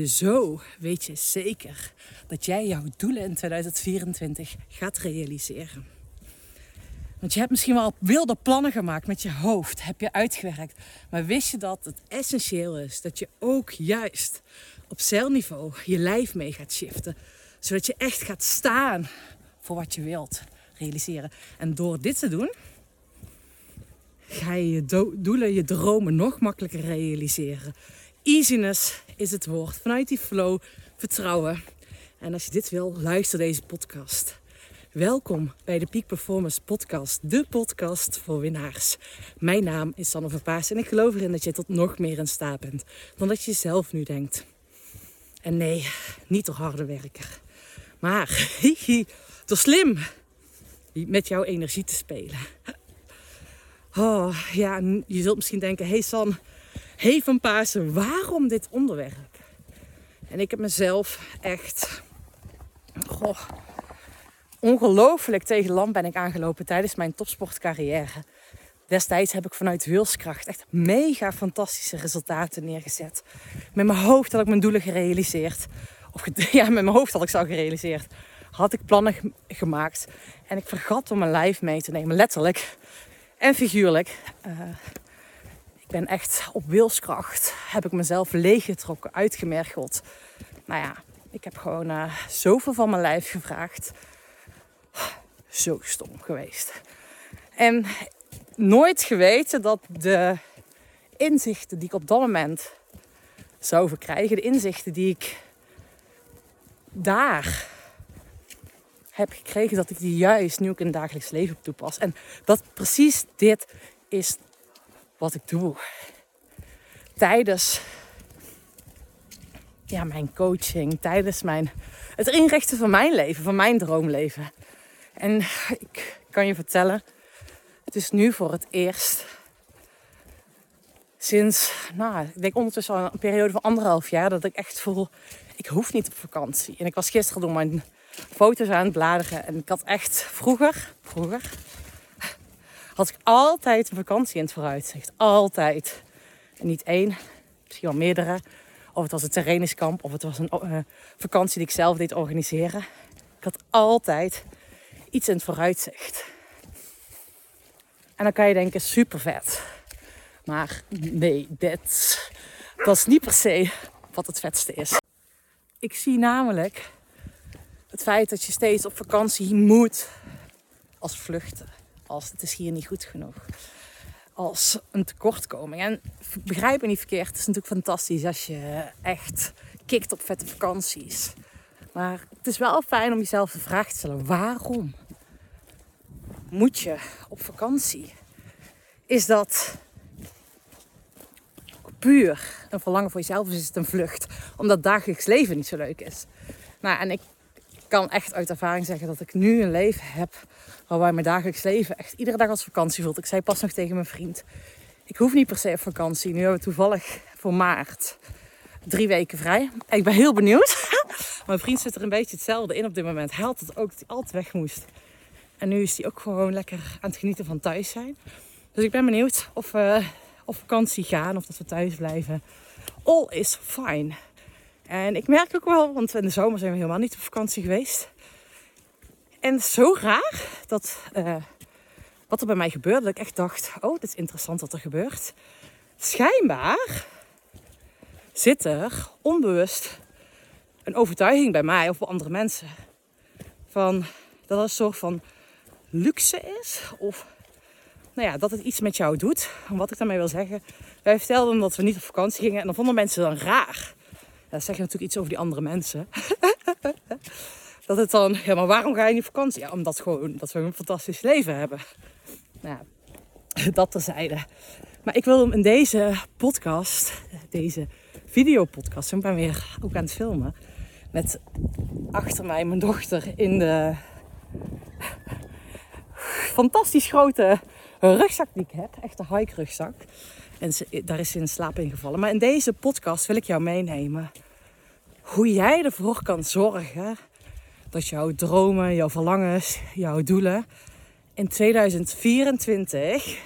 Zo weet je zeker dat jij jouw doelen in 2024 gaat realiseren. Want je hebt misschien wel wilde plannen gemaakt met je hoofd, heb je uitgewerkt. Maar wist je dat het essentieel is dat je ook juist op celniveau je lijf mee gaat shiften. Zodat je echt gaat staan voor wat je wilt realiseren. En door dit te doen, ga je je doelen, je dromen nog makkelijker realiseren. Easiness is het woord. Vanuit die flow, vertrouwen. En als je dit wil, luister deze podcast. Welkom bij de Peak Performance Podcast, de podcast voor winnaars. Mijn naam is Sanne Verpaas en ik geloof erin dat je tot nog meer in staat bent dan dat je zelf nu denkt. En nee, niet door harde werker, maar door slim met jouw energie te spelen. Oh ja, je zult misschien denken: hey San, hey Van Paasen, waarom dit onderwerp? En ik heb mezelf echt. Goh, ongelooflijk tegen land ben ik aangelopen tijdens mijn topsportcarrière. Destijds heb ik vanuit wilskracht echt mega fantastische resultaten neergezet. Met mijn hoofd had ik mijn doelen gerealiseerd. Of ja, met mijn hoofd had ik ze al gerealiseerd. Had ik plannen gemaakt. En ik vergat om mijn lijf mee te nemen, letterlijk en figuurlijk. Ik ben echt op wilskracht. Heb ik mezelf leeggetrokken, uitgemergeld. Nou ja, ik heb gewoon uh, zoveel van mijn lijf gevraagd zo stom geweest. En nooit geweten dat de inzichten die ik op dat moment zou verkrijgen, de inzichten die ik daar heb gekregen, dat ik die juist nu ook in het dagelijks leven toepas. En dat precies dit is wat ik doe. Tijdens ja, mijn coaching, tijdens mijn, het inrichten van mijn leven, van mijn droomleven. En ik kan je vertellen, het is nu voor het eerst sinds, nou, ik denk ondertussen al een periode van anderhalf jaar, dat ik echt voel, ik hoef niet op vakantie. En ik was gisteren door mijn foto's aan het bladeren en ik had echt vroeger, vroeger, had ik altijd een vakantie in het vooruitzicht. Altijd. En niet één, misschien wel meerdere. Of het was een terreniskamp, of het was een uh, vakantie die ik zelf deed organiseren. Ik had altijd iets in het vooruitzicht. En dan kan je denken, super vet. Maar nee, dit, dat is niet per se wat het vetste is. Ik zie namelijk het feit dat je steeds op vakantie moet als vluchten. Als het is hier niet goed genoeg. Als een tekortkoming. En begrijp me niet verkeerd, het is natuurlijk fantastisch als je echt kikt op vette vakanties. Maar het is wel fijn om jezelf de vraag te stellen: waarom moet je op vakantie? Is dat puur een verlangen voor jezelf of is het een vlucht? Omdat dagelijks leven niet zo leuk is. Nou, en ik kan echt uit ervaring zeggen dat ik nu een leven heb waarbij mijn dagelijks leven echt iedere dag als vakantie voelt. Ik zei pas nog tegen mijn vriend: Ik hoef niet per se op vakantie. Nu hebben we toevallig voor maart drie weken vrij. Ik ben heel benieuwd. Mijn vriend zit er een beetje hetzelfde in op dit moment. Hij had het ook dat hij altijd weg moest. En nu is hij ook gewoon lekker aan het genieten van thuis zijn. Dus ik ben benieuwd of we op vakantie gaan of dat we thuis blijven. All is fine. En ik merk ook wel, want in de zomer zijn we helemaal niet op vakantie geweest. En zo raar dat uh, wat er bij mij gebeurde, dat ik echt dacht: oh, dit is interessant wat er gebeurt. Schijnbaar zit er onbewust een overtuiging bij mij of bij andere mensen van dat er een soort van luxe is of nou ja, dat het iets met jou doet. En wat ik daarmee wil zeggen, wij vertelden dat we niet op vakantie gingen en dan vonden mensen dan raar. Dat zeg je natuurlijk iets over die andere mensen. dat het dan, ja, maar waarom ga je niet vakantie? Ja, omdat gewoon, dat we een fantastisch leven hebben. Nou dat terzijde. Maar ik wil in deze podcast, deze videopodcast. Ik ben weer ook aan het filmen. Met achter mij mijn dochter in de fantastisch grote rugzak die ik heb. Echt een hike rugzak. En ze, daar is ze in slaap in gevallen. Maar in deze podcast wil ik jou meenemen. Hoe jij ervoor kan zorgen dat jouw dromen, jouw verlangens, jouw doelen in 2024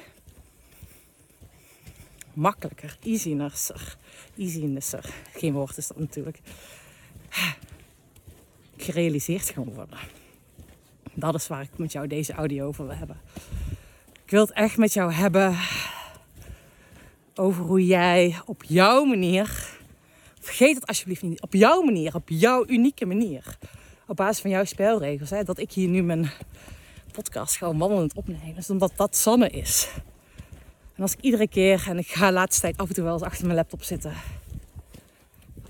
makkelijker, easiness, easiness, geen woord is dat natuurlijk, gerealiseerd gaan worden. Dat is waar ik met jou deze audio over wil hebben. Ik wil het echt met jou hebben over hoe jij op jouw manier, vergeet het alsjeblieft niet, op jouw manier, op jouw unieke manier, op basis van jouw spelregels, hè, dat ik hier nu mijn podcast gewoon wandelend opneem, is omdat dat Sanne is. En als ik iedere keer, en ik ga de laatste tijd af en toe wel eens achter mijn laptop zitten.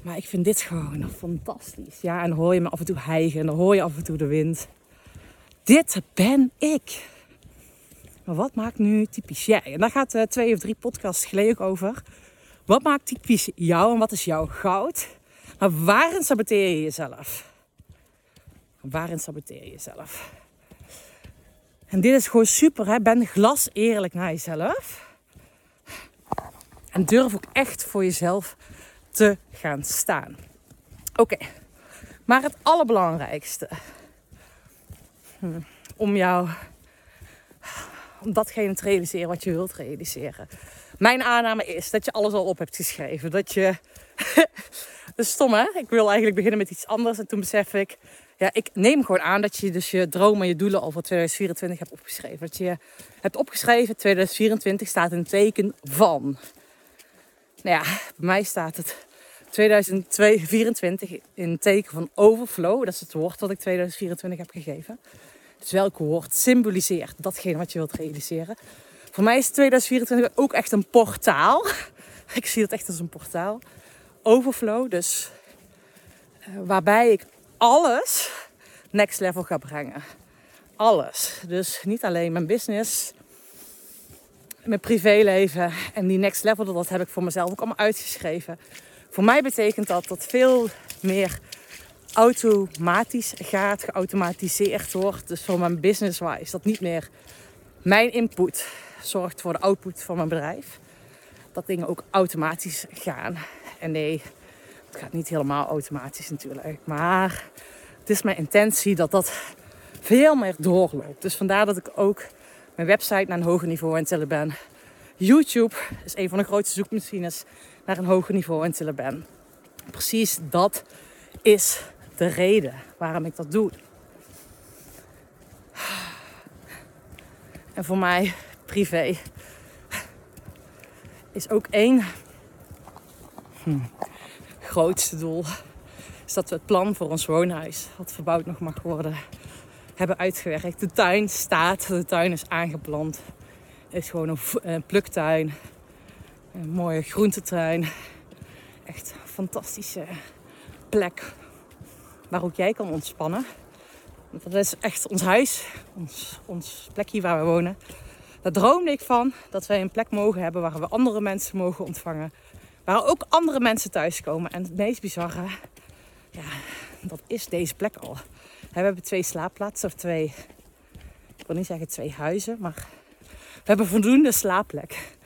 Maar ik vind dit gewoon fantastisch. Ja, en dan hoor je me af en toe hijgen en dan hoor je af en toe de wind. Dit ben ik. Maar wat maakt nu typisch jij? En daar gaat uh, twee of drie podcasts geleden over. Wat maakt typisch jou en wat is jouw goud? Maar waarin saboteer je jezelf? Waarin saboteer je jezelf? En dit is gewoon super, hè? ben glas eerlijk naar jezelf. En durf ook echt voor jezelf te gaan staan. Oké, maar het allerbelangrijkste hm, om jou, om datgene te realiseren wat je wilt realiseren. Mijn aanname is dat je alles al op hebt geschreven. Dat je, is stom hè, ik wil eigenlijk beginnen met iets anders en toen besef ik, ja, ik neem gewoon aan dat je dus je dromen en je doelen al voor 2024 hebt opgeschreven. Dat je hebt opgeschreven, 2024 staat een teken van. Nou ja, bij mij staat het 2024 in teken van overflow. Dat is het woord dat ik 2024 heb gegeven. Dus welk woord symboliseert datgene wat je wilt realiseren. Voor mij is 2024 ook echt een portaal. Ik zie het echt als een portaal. Overflow, dus uh, waarbij ik alles next level ga brengen. Alles. Dus niet alleen mijn business, mijn privéleven en die next level, dat heb ik voor mezelf ook allemaal uitgeschreven. Voor mij betekent dat dat veel meer automatisch gaat, geautomatiseerd wordt. Dus voor mijn business-wise, dat niet meer mijn input zorgt voor de output van mijn bedrijf. Dat dingen ook automatisch gaan. En nee, het gaat niet helemaal automatisch natuurlijk. Maar het is mijn intentie dat dat veel meer doorloopt. Dus vandaar dat ik ook mijn website naar een hoger niveau aan tillen ben. YouTube is een van de grootste zoekmachines naar een hoger niveau aan tillen ben. Precies dat is de reden waarom ik dat doe. En voor mij privé is ook één hm, grootste doel. Is dat we het plan voor ons woonhuis, wat verbouwd nog mag worden, hebben uitgewerkt. De tuin staat, de tuin is aangeplant. Het is gewoon een pluktuin. Een mooie groentetuin. Echt een fantastische plek waar ook jij kan ontspannen. Dat is echt ons huis, ons, ons plekje waar we wonen. Daar droomde ik van dat wij een plek mogen hebben waar we andere mensen mogen ontvangen. Waar ook andere mensen thuiskomen. En het meest bizarre, ja, dat is deze plek al. We hebben twee slaapplaatsen of twee, ik wil niet zeggen twee huizen, maar we hebben voldoende slaapplek.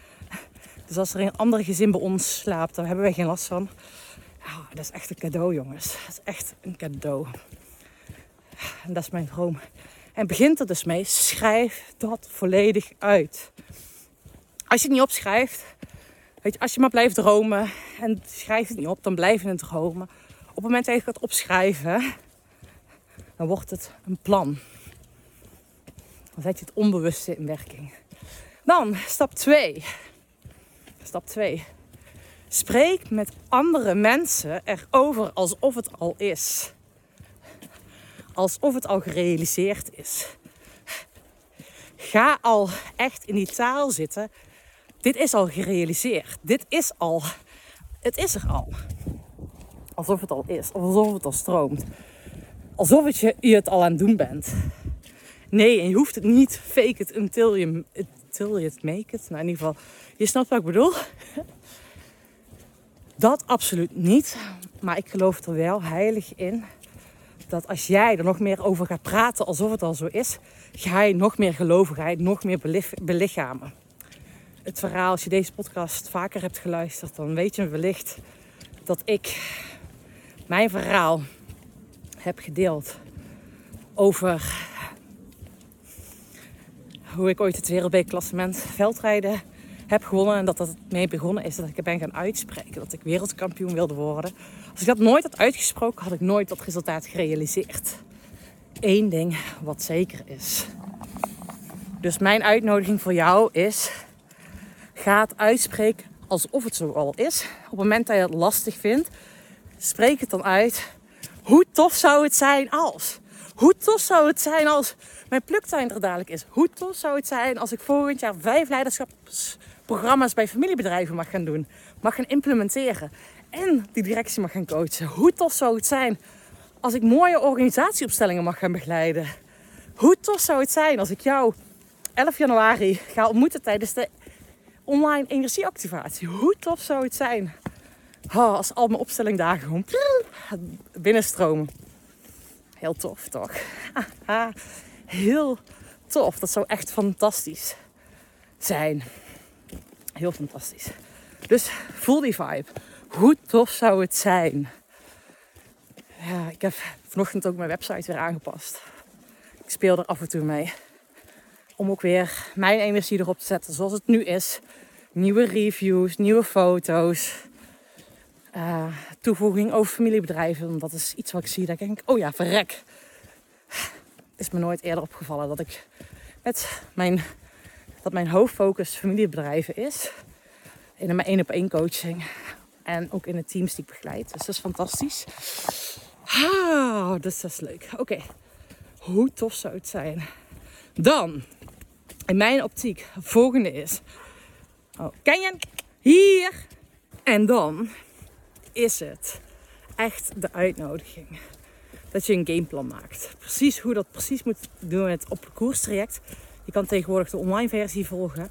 Dus als er een ander gezin bij ons slaapt, dan hebben wij geen last van. Ja, dat is echt een cadeau, jongens. Dat is echt een cadeau. En dat is mijn droom. En begint er dus mee, schrijf dat volledig uit. Als je het niet opschrijft, weet je, als je maar blijft dromen en schrijf het niet op, dan blijf je het dromen. Op het moment dat je gaat opschrijven, dan wordt het een plan. Dan zet je het onbewuste in werking. Dan stap 2. Stap 2. Spreek met andere mensen erover alsof het al is alsof het al gerealiseerd is. Ga al echt in die taal zitten. Dit is al gerealiseerd. Dit is al. Het is er al. Alsof het al is. Alsof het al stroomt. Alsof je, het al aan het doen bent. Nee, en je hoeft het niet fake it until you, until you make it. Nou, in ieder geval, je snapt wat ik bedoel. Dat absoluut niet. Maar ik geloof er wel heilig in dat als jij er nog meer over gaat praten alsof het al zo is, ga je nog meer geloven, nog meer belichamen. Het verhaal, als je deze podcast vaker hebt geluisterd, dan weet je wellicht dat ik mijn verhaal heb gedeeld over hoe ik ooit het wereldbekerklassement veldrijden heb gewonnen. En dat dat mee begonnen is dat ik ben gaan uitspreken. Dat ik wereldkampioen wilde worden. Als ik dat nooit had uitgesproken, had ik nooit dat resultaat gerealiseerd. Eén ding wat zeker is. Dus mijn uitnodiging voor jou is: ga het uitspreken alsof het zo al is. Op het moment dat je het lastig vindt, spreek het dan uit. Hoe tof zou het zijn als? Hoe tof zou het zijn als mijn pluktuin er dadelijk is? Hoe tof zou het zijn als ik volgend jaar vijf leiderschapsprogramma's bij familiebedrijven mag gaan doen, mag gaan implementeren en die directie mag gaan coachen? Hoe tof zou het zijn als ik mooie organisatieopstellingen mag gaan begeleiden? Hoe tof zou het zijn als ik jou 11 januari ga ontmoeten tijdens de online energieactivatie? Hoe tof zou het zijn als al mijn opstellingdagen gewoon binnenstromen? Heel tof, toch? Heel tof. Dat zou echt fantastisch zijn. Heel fantastisch. Dus voel die vibe. Hoe tof zou het zijn? Ja, ik heb vanochtend ook mijn website weer aangepast. Ik speel er af en toe mee. Om ook weer mijn energie erop te zetten zoals het nu is. Nieuwe reviews, nieuwe foto's. Uh, toevoeging over familiebedrijven. Dat is iets wat ik zie. Ik denk, oh ja, verrek. Is me nooit eerder opgevallen dat ik met mijn, dat mijn hoofdfocus familiebedrijven is. In mijn één op één coaching. En ook in de teams die ik begeleid. Dus dat is fantastisch. Ah, dus dat is leuk. Oké. Hoe tof zou het zijn? Dan, in mijn optiek, volgende is. Oh, ken je? Hier. En dan is het echt de uitnodiging. Dat je een gameplan maakt. Precies hoe dat precies moet doen het op koerstraject. Je kan tegenwoordig de online versie volgen.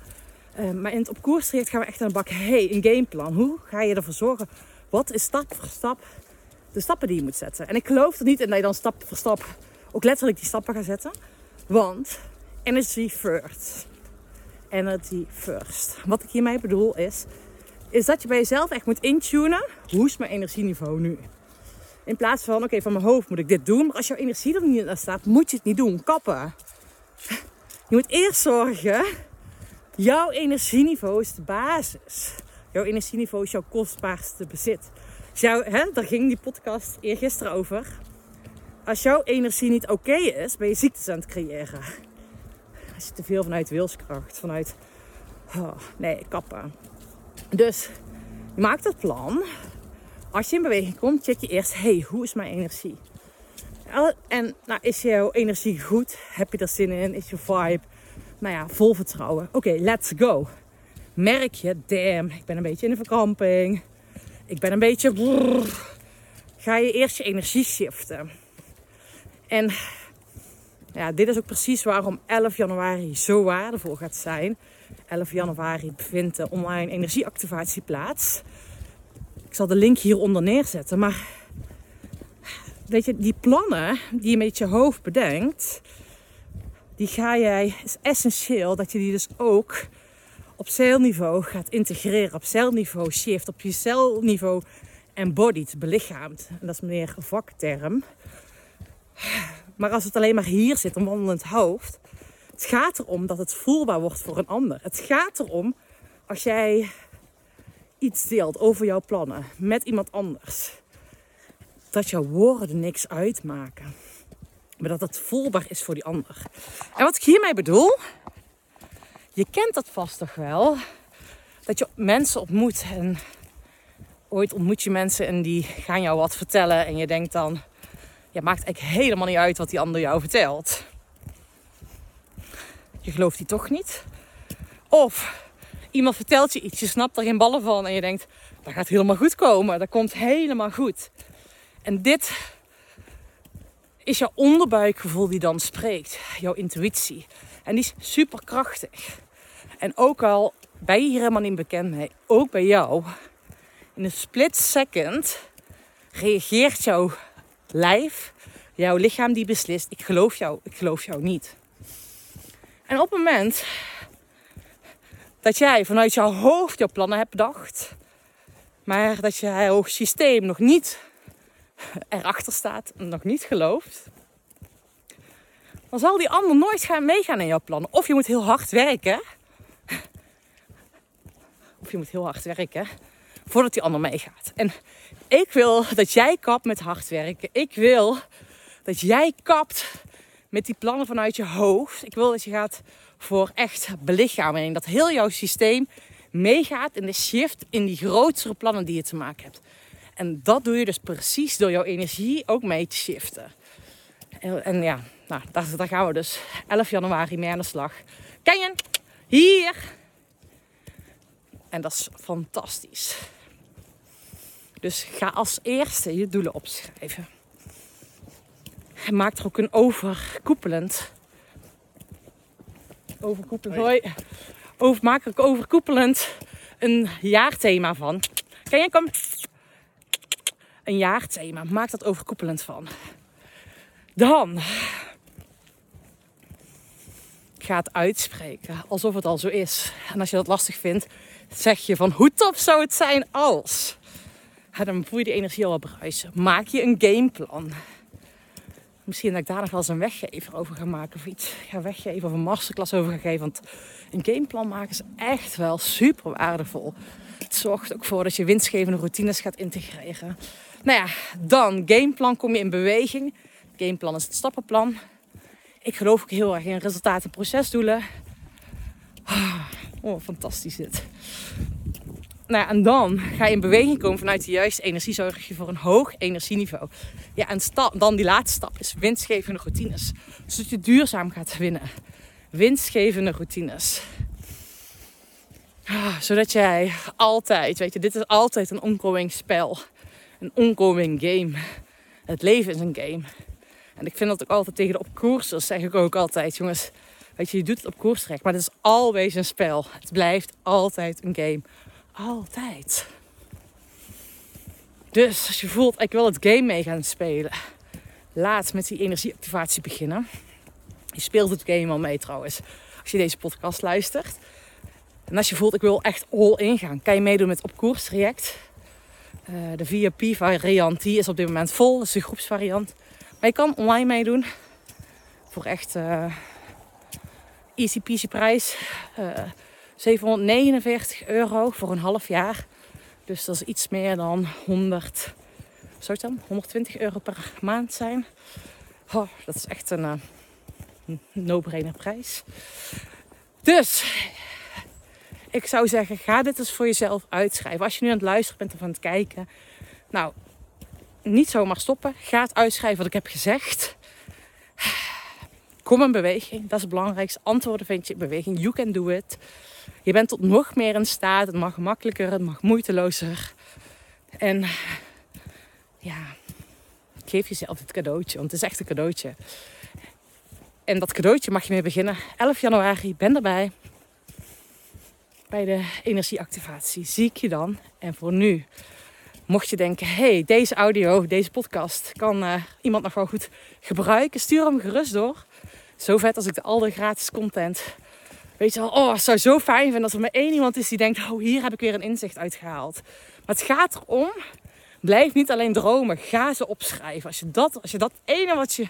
Uh, maar in het op koerstraject gaan we echt aan de bak. hey, een gameplan. Hoe ga je ervoor zorgen? Wat is stap voor stap de stappen die je moet zetten? En ik geloof er niet in dat je dan stap voor stap ook letterlijk die stappen gaat zetten. Want energy first. Energy first. Wat ik hiermee bedoel is is dat je bij jezelf echt moet intunen. Hoe is mijn energieniveau nu? In plaats van, oké, van mijn hoofd moet ik dit doen. Maar als jouw energie er niet in staat, moet je het niet doen. Kappen. Je moet eerst zorgen. Jouw energieniveau is de basis. Jouw energieniveau is jouw kostbaarste bezit. Jouw, hè, daar ging die podcast eergisteren over. Als jouw energie niet oké is, ben je ziektes aan het creëren. Je te veel vanuit wilskracht, vanuit... Oh, nee, kappen. Dus maak dat plan. Als je in beweging komt, check je eerst: hey, hoe is mijn energie? En nou, is jouw energie goed? Heb je er zin in? Is je vibe? Nou ja, vol vertrouwen. Oké, let's go. Merk je, damn, ik ben een beetje in de verkramping. Ik ben een beetje. Ga je eerst je energie shiften. En ja, dit is ook precies waarom 11 januari zo waardevol gaat zijn. 11 januari vindt de online energieactivatie plaats. Ik zal de link hieronder neerzetten. Maar weet je, die plannen die je met je hoofd bedenkt, die ga jij, is essentieel dat je die dus ook op celniveau gaat integreren. Op celniveau shift, op je celniveau embodied, belichaamt. En dat is meer vakterm. Maar als het alleen maar hier zit, een wandelend hoofd, het gaat erom dat het voelbaar wordt voor een ander. Het gaat erom als jij iets deelt over jouw plannen met iemand anders. Dat jouw woorden niks uitmaken. Maar dat het voelbaar is voor die ander. En wat ik hiermee bedoel. Je kent dat vast toch wel. Dat je mensen ontmoet. En ooit ontmoet je mensen en die gaan jou wat vertellen. En je denkt dan. Ja, maakt eigenlijk helemaal niet uit wat die ander jou vertelt je gelooft die toch niet. Of iemand vertelt je iets, je snapt er geen ballen van en je denkt, dat gaat helemaal goed komen, dat komt helemaal goed. En dit is jouw onderbuikgevoel die dan spreekt, jouw intuïtie. En die is super krachtig. En ook al ben je hier helemaal niet bekend mee, ook bij jou, in een split second reageert jouw lijf, jouw lichaam die beslist, ik geloof jou, ik geloof jou niet. En op het moment dat jij vanuit jouw hoofd jouw plannen hebt bedacht, maar dat jouw systeem nog niet erachter staat nog niet gelooft, dan zal die ander nooit gaan meegaan in jouw plannen. Of je moet heel hard werken Of je moet heel hard werken voordat die ander meegaat. En ik wil dat jij kapt met hard werken. Ik wil dat jij kapt met die plannen vanuit je hoofd. Ik wil dat je gaat voor echt belichaming. Dat heel jouw systeem meegaat in de shift in die grotere plannen die je te maken hebt. En dat doe je dus precies door jouw energie ook mee te shiften. En, en ja, nou, daar, daar, gaan we dus 11 januari mee aan de slag. Ken je? Hier! En dat is fantastisch. Dus ga als eerste je doelen opschrijven. En maak er ook een overkoepelend. Overkoepelend. Hoi. Over, maak er ook overkoepelend een jaarthema van. Ken je? Kom. Een jaarthema. Maak dat overkoepelend van. Dan ga het uitspreken alsof het al zo is. En als je dat lastig vindt, zeg je van hoe tof zou het zijn als. Dan voel je die energie al bruisen. Maak je een gameplan. Misschien dat ik daar nog wel eens een weggever over ga maken of iets ga weggeven of een masterclass over ga geven. Want een gameplan maken is echt wel super waardevol. Het zorgt ook voor dat je winstgevende routines gaat integreren. Nou ja, dan gameplan kom je in beweging. Gameplan is het stappenplan. Ik geloof ook heel erg in resultaten procesdoelen. Oh, fantastisch dit. Nou en dan ga je in beweging komen vanuit de juiste energie. Zorg je voor een hoog energieniveau. Ja, en dan die laatste stap is winstgevende routines. Zodat je duurzaam gaat winnen. Winstgevende routines. Ah, zodat jij altijd, weet je, dit is altijd een ongoing spel. Een ongoing game. Het leven is een game. En ik vind dat ook altijd tegen de opkoersers zeg ik ook altijd, jongens. Weet je, je doet het op koerstrek, maar het is always een spel. Het blijft altijd een game. Altijd. Dus als je voelt, ik wil het game mee gaan spelen. Laat met die energieactivatie beginnen. Je speelt het game al mee trouwens. Als je deze podcast luistert. En als je voelt, ik wil echt all in gaan. Kan je meedoen met op koers traject. Uh, de VIP variant die is op dit moment vol. Dat is de groepsvariant. Maar je kan online meedoen. Voor echt uh, easy peasy prijs. Eh, 749 euro voor een half jaar. Dus dat is iets meer dan 100, zou het dan? 120 euro per maand zijn. Oh, dat is echt een uh, no-brainer prijs. Dus ik zou zeggen, ga dit eens voor jezelf uitschrijven. Als je nu aan het luisteren bent of aan het kijken. Nou, niet zomaar stoppen. Ga het uitschrijven wat ik heb gezegd. Kom in beweging. Dat is het belangrijkste. Antwoorden vind je in beweging. You can do it. Je bent tot nog meer in staat. Het mag makkelijker. Het mag moeitelozer. En ja, geef jezelf dit cadeautje. Want het is echt een cadeautje. En dat cadeautje mag je mee beginnen. 11 januari, ben erbij. Bij de energieactivatie. Zie ik je dan. En voor nu Mocht je denken, hey, deze audio, deze podcast kan uh, iemand nog wel goed gebruiken, stuur hem gerust door. Zo vet als ik de al gratis content. Weet je wel, oh, het zou zo fijn vinden als er maar één iemand is die denkt, oh, hier heb ik weer een inzicht uitgehaald. Maar het gaat erom, blijf niet alleen dromen, ga ze opschrijven. Als je dat, als je dat ene wat je,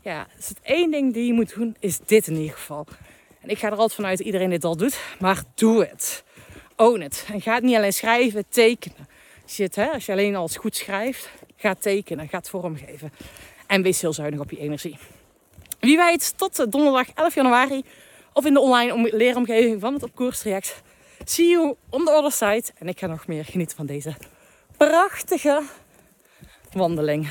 ja, is het één ding die je moet doen, is dit in ieder geval. En ik ga er altijd vanuit dat iedereen dit al doet, maar doe het. Own it. En ga het niet alleen schrijven, tekenen zit, hè, als je alleen al goed schrijft, ga tekenen, ga vormgeven. En wees heel zuinig op je energie. Wie weet, tot donderdag 11 januari of in de online leeromgeving van het opkoerstraject. See you on the other side. En ik ga nog meer genieten van deze prachtige wandeling.